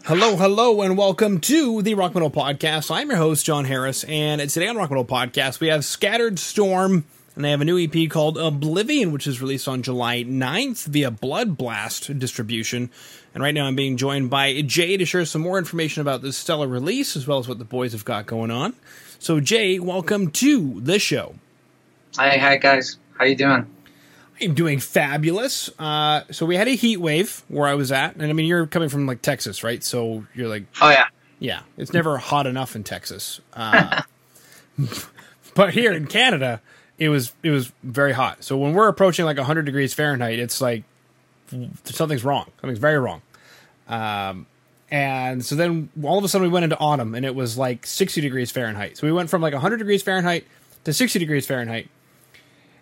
Hello, hello, and welcome to the Rock Metal Podcast. I'm your host, Jon Harris, and today on Rock Metal Podcast, we have Scattered Storm, and they have a new EP called Oblivion, which is released on July 9th via Blood Blast distribution. And right now, I'm being joined by Jay to share some more information about this stellar release, as well as what the boys have got going on. So, Jay, welcome to the show. Hi, hi, guys. How you doing? I'm doing fabulous. Uh, so we had a heat wave where I was at, and I mean you're coming from like Texas, right? So you're like, oh yeah, yeah. It's never hot enough in Texas, uh, but here in Canada, it was it was very hot. So when we're approaching like 100 degrees Fahrenheit, it's like something's wrong. Something's very wrong. Um, and so then all of a sudden we went into autumn, and it was like 60 degrees Fahrenheit. So we went from like 100 degrees Fahrenheit to 60 degrees Fahrenheit,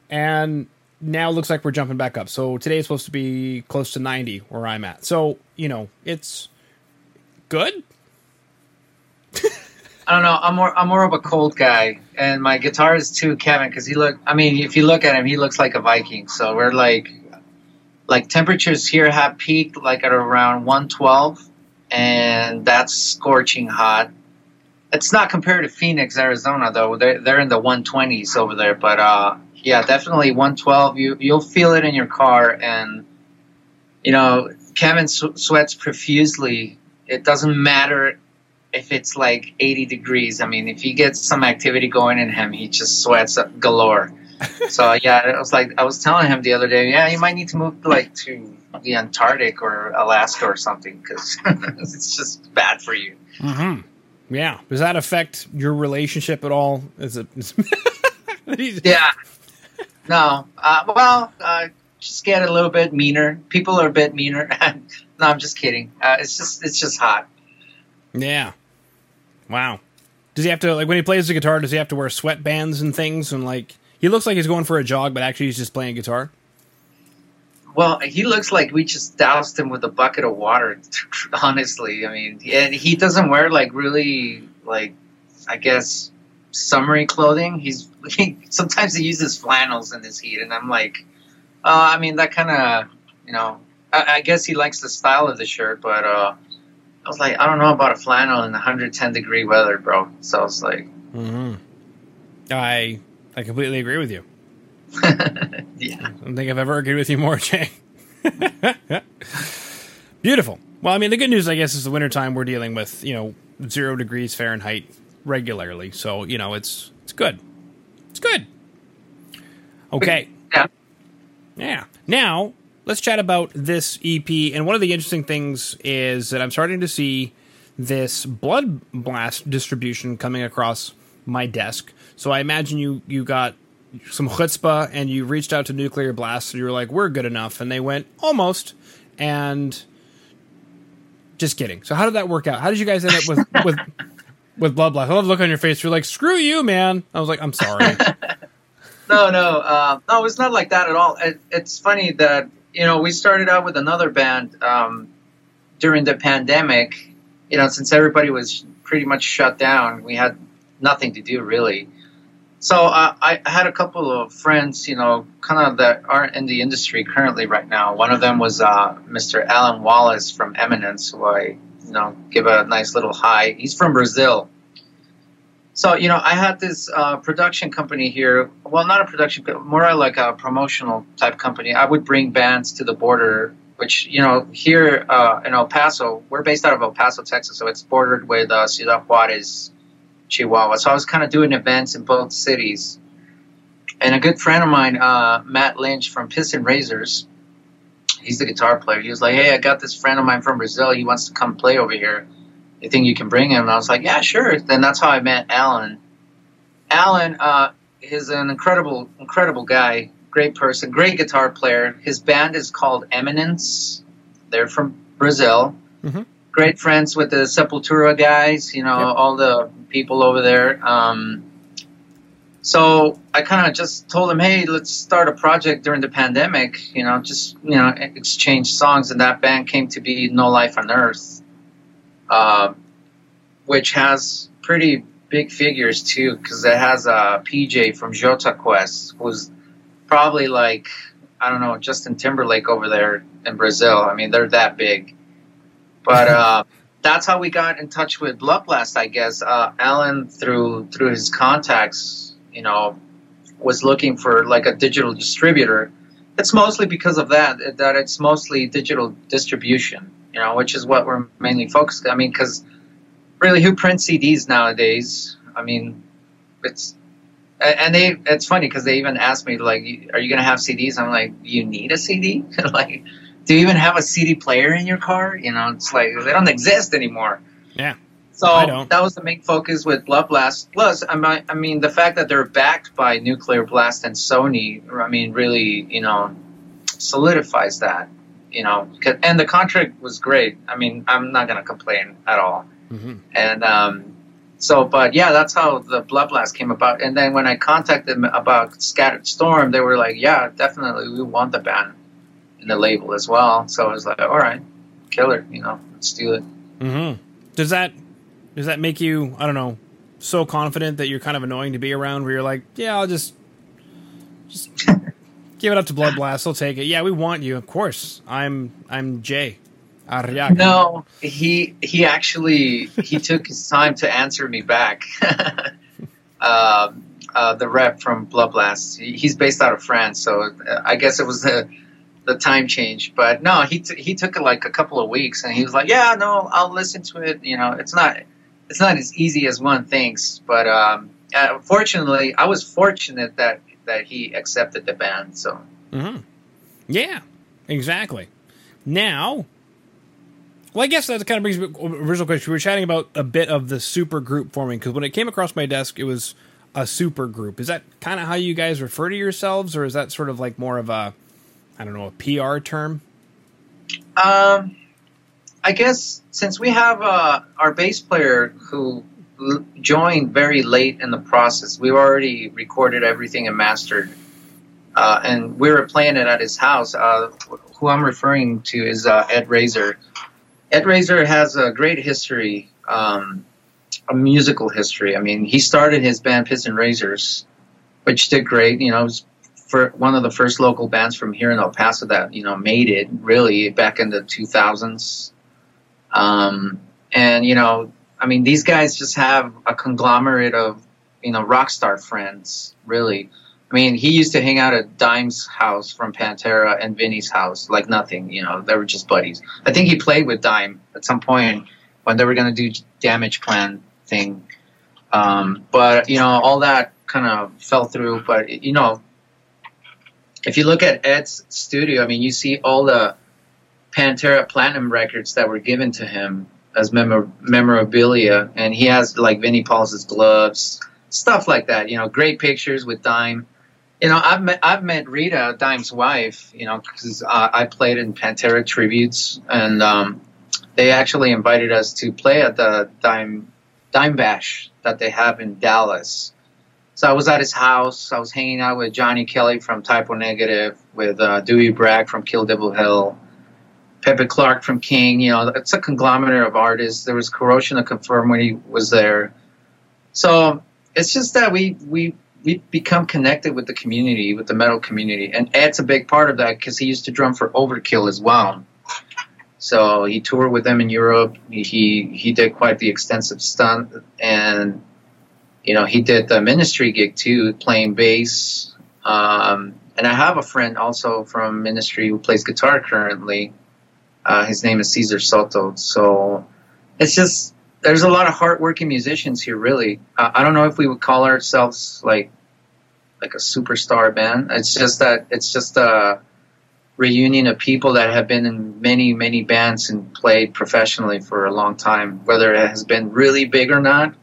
and now looks like we're jumping back up. So today is supposed to be close to 90 where I'm at. So, you know, it's good. I don't know. I'm more I'm more of a cold guy, and my guitar is too Kevin because he look. I mean, if you look at him, he looks like a Viking. So we're like, like temperatures here have peaked like at around 112, and that's scorching hot. It's not compared to Phoenix, Arizona, though. They're they're in the 120s over there, but uh, yeah, definitely 112. You you'll feel it in your car, and you know Kevin sweats profusely. It doesn't matter if it's like 80 degrees. I mean, if he gets some activity going in him, he just sweats galore. so yeah, I was like, I was telling him the other day, yeah, you might need to move like to the Antarctic or Alaska or something because it's just bad for you. Mm-hmm. Yeah. Does that affect your relationship at all? Is it? yeah. No. Uh, well, uh, just get a little bit meaner. People are a bit meaner. no, I'm just kidding. Uh, it's just it's just hot. Yeah. Wow. Does he have to like when he plays the guitar? Does he have to wear sweatbands and things? And like he looks like he's going for a jog, but actually he's just playing guitar. Well, he looks like we just doused him with a bucket of water. Honestly, I mean, and he doesn't wear like really like I guess summery clothing. He's he, sometimes he uses flannels in this heat, and I'm like, uh, I mean that kind of you know I, I, guess he likes the style of the shirt, but uh, I was like, I don't know about a flannel in 110 degree weather, bro. So I was like, mm-hmm. I I completely agree with you. yeah, I don't think I've ever agreed with you more, Jay. Beautiful. Well, I mean, the good news, I guess, is the wintertime we're dealing with, you know, zero degrees Fahrenheit regularly. So, you know, it's it's good. It's good. Okay. Yeah. Yeah. Now, let's chat about this EP. And one of the interesting things is that I'm starting to see this Blood Blast distribution coming across my desk. So I imagine you you got some chutzpah and you reached out to Nuclear Blast and you were like, "We're good enough," and they went almost. And just kidding. So how did that work out? How did you guys end up with with with Blood Blast? I love the look on your face. You're like, "Screw you, man." I was like, "I'm sorry." no, no, uh, no. It's not like that at all. It, it's funny that you know we started out with another band um, during the pandemic. You know, since everybody was pretty much shut down, we had nothing to do really. So uh, I had a couple of friends, you know, kind of that aren't in the industry currently right now. One of them was uh, Mr. Alan Wallace from Eminence, who I, you know, give a nice little hi. He's from Brazil. So, you know, I had this uh, production company here. Well, not a production, but more like a promotional type company. I would bring bands to the border, which, you know, here uh, in El Paso, we're based out of El Paso, Texas, so it's bordered with uh, Ciudad Juarez, Chihuahua. So I was kind of doing events in both cities. And a good friend of mine, uh, Matt Lynch from Piston Razors, he's the guitar player. He was like, "Hey, I got this friend of mine from Brazil. He wants to come play over here. You think you can bring him?" And I was like, "Yeah, sure." Then that's how I met Alan. Alan uh, is an incredible, incredible guy. Great person, great guitar player. His band is called Eminence. They're from Brazil. Mm-hmm great friends with the Sepultura guys, you know, yep. all the people over there. Um, so I kind of just told them, hey, let's start a project during the pandemic, you know, just, you know, exchange songs. And that band came to be No Life on Earth, uh, which has pretty big figures too, because it has a uh, PJ from Jota Quest, who's probably like, I don't know, Justin Timberlake over there in Brazil. I mean, they're that big. But uh, that's how we got in touch with Blood Blast, I guess. Uh, Alan, through through his contacts, you know, was looking for like a digital distributor. It's mostly because of that that it's mostly digital distribution, you know, which is what we're mainly focused. I mean, because really, who prints CDs nowadays? I mean, it's and they it's funny because they even asked me like, "Are you gonna have CDs?" I'm like, "You need a CD? like, do you even have a CD player in your car? You know, it's like they don't exist anymore." Yeah. So that was the main focus with Blood Blast. Plus, I mean, the fact that they're backed by Nuclear Blast and Sony, I mean, really, you know, solidifies that. You know, and the contract was great. I mean, I'm not gonna complain at all. Mm-hmm. And um, so, but yeah, that's how the Blood Blast came about. And then when I contacted them about Scattered Storm, they were like, "Yeah, definitely, we want the band in the label as well." So I was like, "All right, killer, you know, let's do it." Mm-hmm. Does that does that make you, I don't know, so confident that you're kind of annoying to be around? Where you're like, "Yeah, I'll just just give it up to Blood Blast. I'll take it. Yeah, we want you, of course. I'm I'm Jay." Arriaga. No, he he actually he took his time to answer me back. uh, uh, the rep from Blood Blast, he, he's based out of France, so I guess it was the the time change. But no, he t- he took it like a couple of weeks, and he was like, "Yeah, no, I'll listen to it." You know, it's not it's not as easy as one thinks, but um, uh, fortunately, I was fortunate that that he accepted the band. So, mm-hmm. yeah, exactly. Now, well, I guess that kind of brings me original question. We were chatting about a bit of the super group forming because when it came across my desk, it was a super group. Is that kind of how you guys refer to yourselves, or is that sort of like more of a, I don't know, a PR term? Um, I guess since we have uh, our bass player who joined very late in the process, we've already recorded everything and mastered, uh, and we were playing it at his house. Uh, who I'm referring to is uh, Ed Razor Ed Razor has a great history, um, a musical history. I mean, he started his band Piston Razors, which did great. You know, it was for one of the first local bands from here in El Paso that you know made it really back in the 2000s. Um, and you know, I mean, these guys just have a conglomerate of you know rock star friends, really. I mean, he used to hang out at Dime's house from Pantera and Vinny's house like nothing. You know, they were just buddies. I think he played with Dime at some point when they were going to do Damageplan thing. Um, but you know, all that kind of fell through. But you know, if you look at Ed's studio, I mean, you see all the Pantera Platinum records that were given to him as memor- memorabilia, and he has like Vinnie Paul's gloves, stuff like that. You know, great pictures with Dime you know, I've met I've met Rita Dime's wife. You know, because uh, I played in Pantera tributes, and um, they actually invited us to play at the Dime Dime Bash that they have in Dallas. So I was at his house. I was hanging out with Johnny Kelly from Type O Negative, with uh, Dewey Bragg from Kill Devil Hill, Pepe Clark from King. You know, it's a conglomerate of artists. There was Corrosion of Conformity was there. So it's just that we we we become connected with the community, with the metal community, and Ed's a big part of that because he used to drum for Overkill as well. So he toured with them in Europe. He he did quite the extensive stunt, and you know he did the Ministry gig too, playing bass. Um, and I have a friend also from Ministry who plays guitar currently. Uh, his name is Cesar Soto. So it's just there's a lot of hardworking musicians here. Really, uh, I don't know if we would call ourselves like like a superstar band. It's just that it's just a reunion of people that have been in many many bands and played professionally for a long time. Whether it has been really big or not,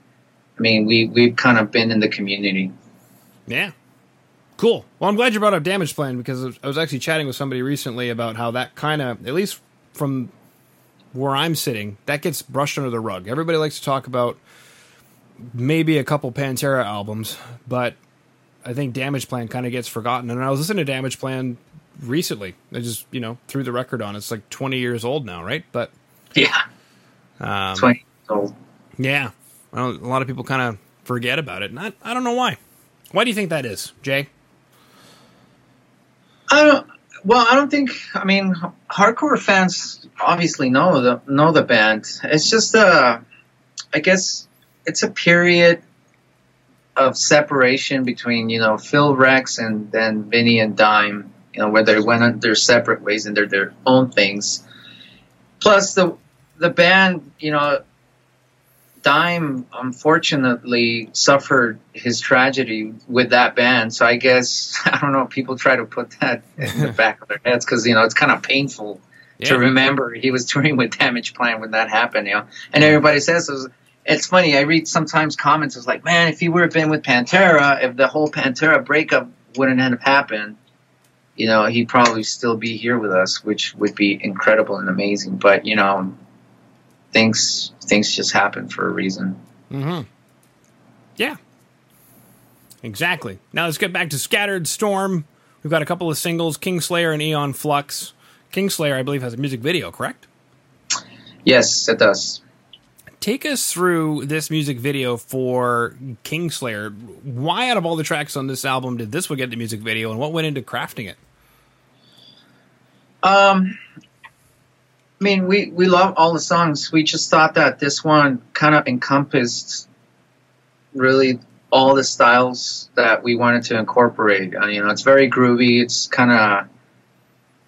I mean, we we've kind of been in the community. Yeah. Cool. Well, I'm glad you brought up Damageplan because I was actually chatting with somebody recently about how that kind of, at least from where I'm sitting, that gets brushed under the rug. Everybody likes to talk about maybe a couple Pantera albums, but I think Damageplan kind of gets forgotten. And I was listening to Damageplan recently. I just, you know, threw the record on. It's like 20 years old now, right? But yeah, um, 20 years old. Yeah, a lot of people kind of forget about it, and I, I don't know why. Why do you think that is, Jay? I don't. Well, I don't think. I mean, hardcore fans obviously know the know the band. It's just a, I guess it's a period of separation between you know Phil Rex and then Vinny and Dime. You know where they went their separate ways and they're their own things. Plus the the band, you know, Dime unfortunately suffered his tragedy with that band. So I guess I don't know. People try to put that in the back of their heads because you know it's kind of painful yeah. to remember he was touring with Damageplan when that happened. You know, and everybody says it was, it's funny. I read sometimes comments. It's like, man, if he would have been with Pantera, if the whole Pantera breakup wouldn't have happened, you know, he'd probably still be here with us, which would be incredible and amazing. But you know, things things just happen for a reason. Mm-hmm. Yeah. Exactly. Now let's get back to Scattered Storm. We've got a couple of singles, Kingslayer and Aeon Flux. Kingslayer, I believe, has a music video, correct? Yes, it does. Take us through this music video for Kingslayer. Why, out of all the tracks on this album, did this one get the music video, and what went into crafting it? Um, I mean, we, we love all the songs. We just thought that this one kind of encompassed really all the styles that we wanted to incorporate. Uh, you know, it's very groovy. It's kind of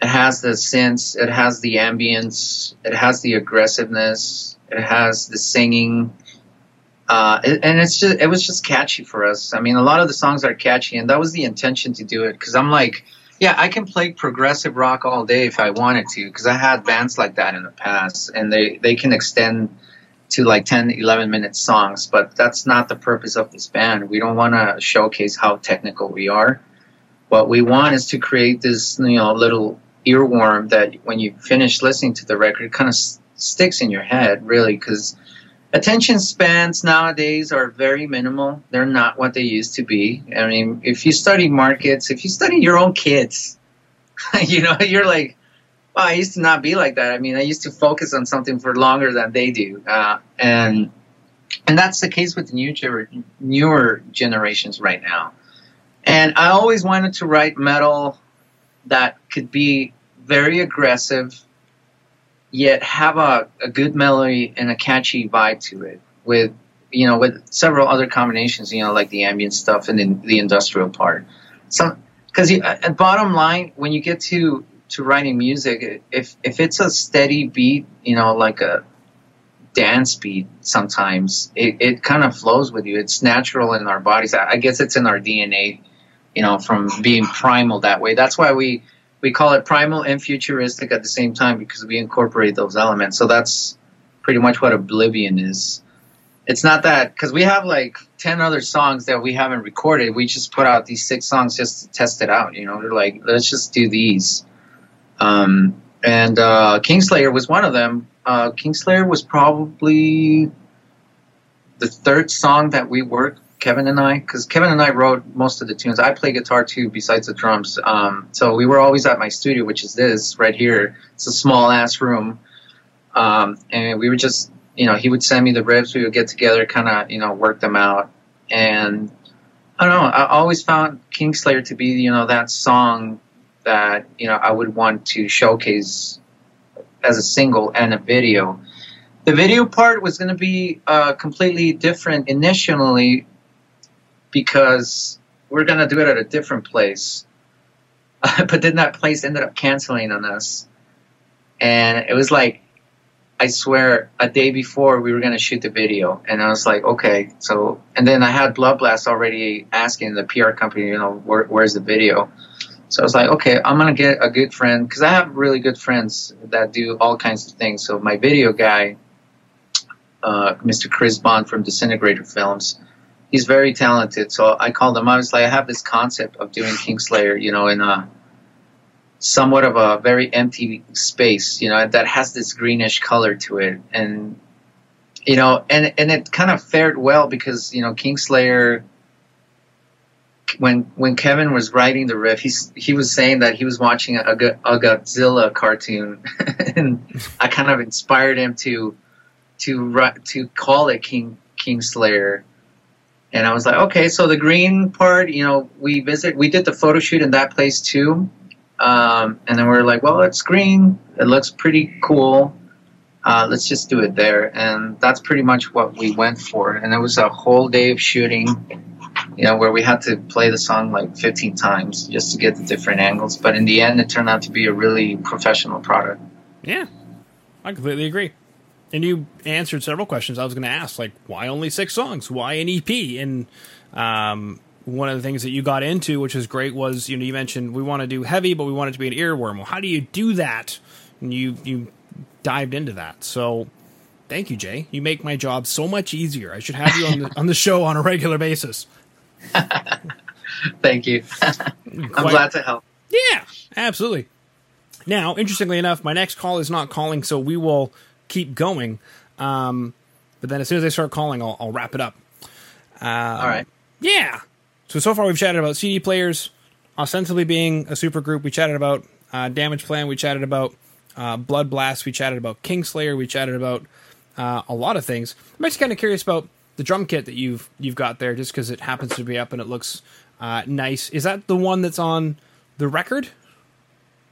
it has the sense, it has the ambience, it has the aggressiveness, it has the singing, uh, and it's just it was just catchy for us. I mean, a lot of the songs are catchy, and that was the intention to do it. Because I'm like, yeah, I can play progressive rock all day if I wanted to, because I had bands like that in the past, and they, they can extend to like 10, 11 minute songs, but that's not the purpose of this band. We don't want to showcase how technical we are. What we want is to create this, you know, little earworm that when you finish listening to the record, kind of s- sticks in your head, really, because attention spans nowadays are very minimal. They're not what they used to be. I mean, if you study markets, if you study your own kids, you know, you're like, well, I used to not be like that. I mean, I used to focus on something for longer than they do, uh, and and that's the case with new newer generations right now. And I always wanted to write metal that could be very aggressive yet have a, a good melody and a catchy vibe to it with you know with several other combinations you know like the ambient stuff and then the industrial part. Some because at bottom line when you get to to writing music if if it's a steady beat you know like a dance beat sometimes it, it kind of flows with you. It's natural in our bodies. I, I guess it's in our dna you know from being primal that way. That's why we we call it primal and futuristic at the same time because we incorporate those elements. So that's pretty much what Oblivion is. It's not that because we have like ten other songs that we haven't recorded. We just put out these six songs just to test it out. You know, they're like, let's just do these. Um, and uh, Kingslayer was one of them. Uh, Kingslayer was probably the third song that we worked Kevin and I, because Kevin and I wrote most of the tunes. I play guitar too, besides the drums. Um, so we were always at my studio, which is this right here. It's a small ass room, um, and we were just, you know, he would send me the riffs. We would get together, kind of, you know, work them out. And I don't know. I always found Kingslayer to be, you know, that song that you know I would want to showcase as a single and a video. The video part was going to be uh, completely different initially because we're going to do it at a different place. but then that place ended up canceling on us. And it was like, I swear, a day before we were going to shoot the video. And I was like, okay. So, and then I had Blood Blast already asking the PR company, you know, where, where's the video? So I was like, okay, I'm going to get a good friend because I have really good friends that do all kinds of things. So my video guy, uh, Mr. Chris Bond from Disintegrator Films, he's very talented. So I called him. I was like, I have this concept of doing Kingslayer, you know, in a somewhat of a very empty space, you know, that has this greenish color to it, and you know, and and it kind of fared well because you know, Kingslayer. When when Kevin was writing the riff, he's he was saying that he was watching a, a Godzilla cartoon, and I kind of inspired him to to to call it King Kingslayer and I was like, okay, so the green part, you know, we visit, we did the photo shoot in that place too. Um, and then we are like, well, it's green. It looks pretty cool. Uh, let's just do it there. And that's pretty much what we went for. And it was a whole day of shooting, you know, where we had to play the song like 15 times just to get the different angles. But in the end, it turned out to be a really professional product. Yeah, I completely agree. And you answered several questions I was going to ask, like why only six songs? Why an EP? And um, one of the things that you got into, which is great, was you know you mentioned we want to do heavy, but we want it to be an earworm. Well, how do you do that? And you you dived into that. So thank you, Jay. You make my job so much easier. I should have you on the on the show on a regular basis. thank you. I'm Quite, glad to help. Yeah, absolutely. Now, interestingly enough, my next call is not calling, so we will keep going. Um, but then as soon as they start calling, I'll, I'll wrap it up. Uh, All right. Yeah. So so far we've chatted about CD players, ostensibly being a super group. We chatted about uh, Damageplan. We chatted about uh, Blood Blast. We chatted about Kingslayer. We chatted about uh, a lot of things. I'm actually kind of curious about the drum kit that you've you've got there, just because it happens to be up and it looks uh, nice. Is that the one that's on the record?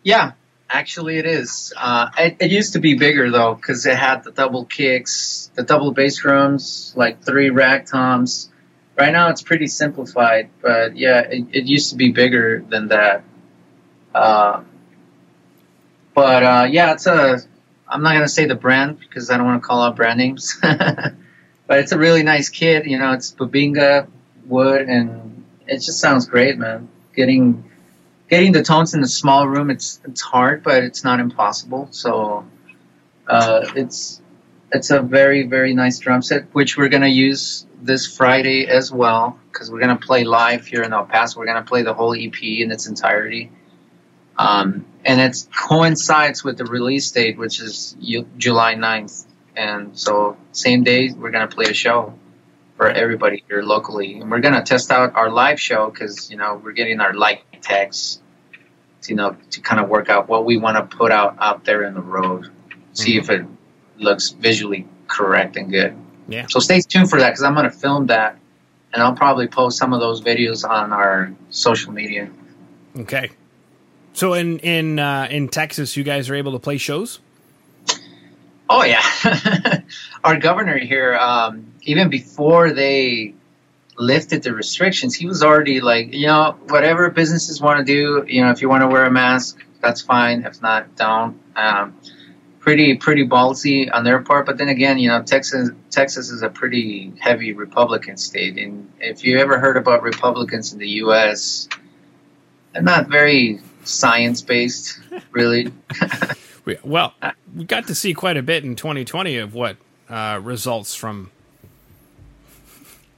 Yeah, Actually, it is. Uh, it, it, used to be bigger though, because it had the double kicks, the double bass drums, like three rack toms. Right now, it's pretty simplified, but yeah, it, it used to be bigger than that. Uh, but uh, yeah, it's a. I'm not gonna say the brand because I don't want to call out brand names, but it's a really nice kit. You know, it's Bubinga wood, and it just sounds great, man. Getting getting the tones in a small room it's it's hard, but it's not impossible. So uh, it's it's a very very nice drum set, which we're gonna use this Friday as well because we're gonna play live here in El Paso. We're gonna play the whole EP in its entirety. Um, and it coincides with the release date, which is July 9th. And so, same day, we're to play a show for everybody here locally. And we're going to test out our live show because, you know, we're getting our light techs, to, you know, to kind of work out what we want to put out out there in the road. See mm-hmm. if it looks visually correct and good. Yeah. So stay tuned for that because I'm going to film that and I'll probably post some of those videos on our social media. Okay. So in in uh, in Texas, you guys are able to play shows. Oh yeah, our governor here, um, even before they lifted the restrictions, he was already like, you know, whatever businesses want to do, you know, if you want to wear a mask, that's fine. If not, don't. Um, pretty pretty ballsy on their part. But then again, you know, Texas Texas is a pretty heavy Republican state, and if you ever heard about Republicans in the U.S., they're not very science based, really. well, we got to see quite a bit in 2020 of what uh, results from.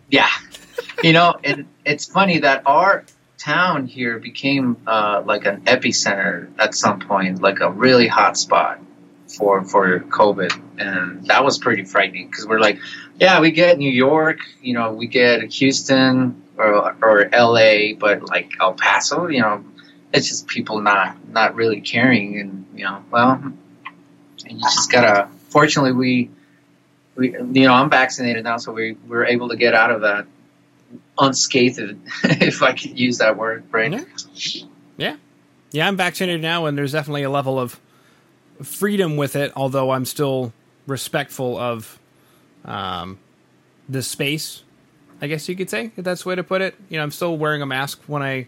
Yeah, you know, it, it's funny that our town here became uh, like an epicenter at some point, like a really hot spot for for COVID, and that was pretty frightening because we're like, yeah, we get New York, you know, we get Houston or or L.A., but like El Paso, you know, it's just people not not really caring, and you know, well, you just gotta. Fortunately, we we you know I'm vaccinated now, so we we're able to get out of that unscathed, if I could use that word, right? Yeah. yeah, yeah. I'm vaccinated now, and there's definitely a level of freedom with it. Although I'm still respectful of um, the space. I guess you could say if that's the way to put it. You know, I'm still wearing a mask when I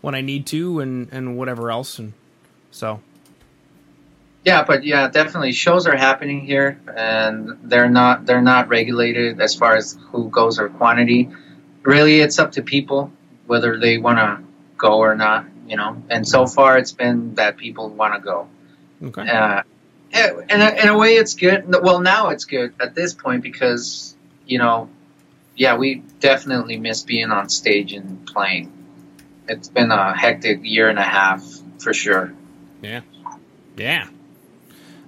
when I need to, and and whatever else, and so. Yeah, but yeah, definitely shows are happening here, and they're not they're not regulated as far as who goes or quantity really it's up to people whether they want to go or not, you know. And so far, it's been that people want to go. Okay. Uh, in, a, in a way, it's good. Well, now it's good at this point because, you know, yeah, we definitely miss being on stage and playing. It's been a hectic year and a half for sure. Yeah. Yeah.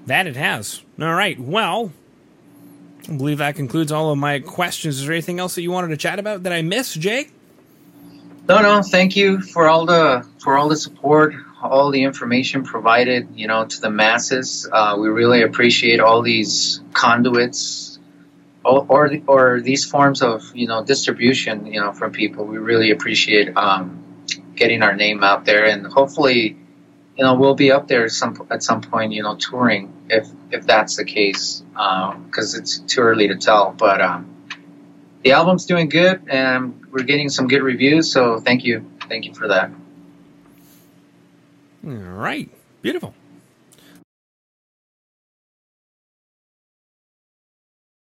That it has. All right. Well, I believe that concludes all of my questions. Is there anything else that you wanted to chat about that I missed, Jake? No, no. Thank you for all the for all the support, all the information provided, you know, to the masses. Uh, we really appreciate all these conduits, or or, or these forms of you know distribution, you know, from people. We really appreciate um, getting our name out there, and hopefully, you know, we'll be up there some at some point, you know, touring if if that's the case, because um, it's too early to tell. But um, the album's doing good, and we're getting some good reviews. So thank you, thank you for that. All right, beautiful.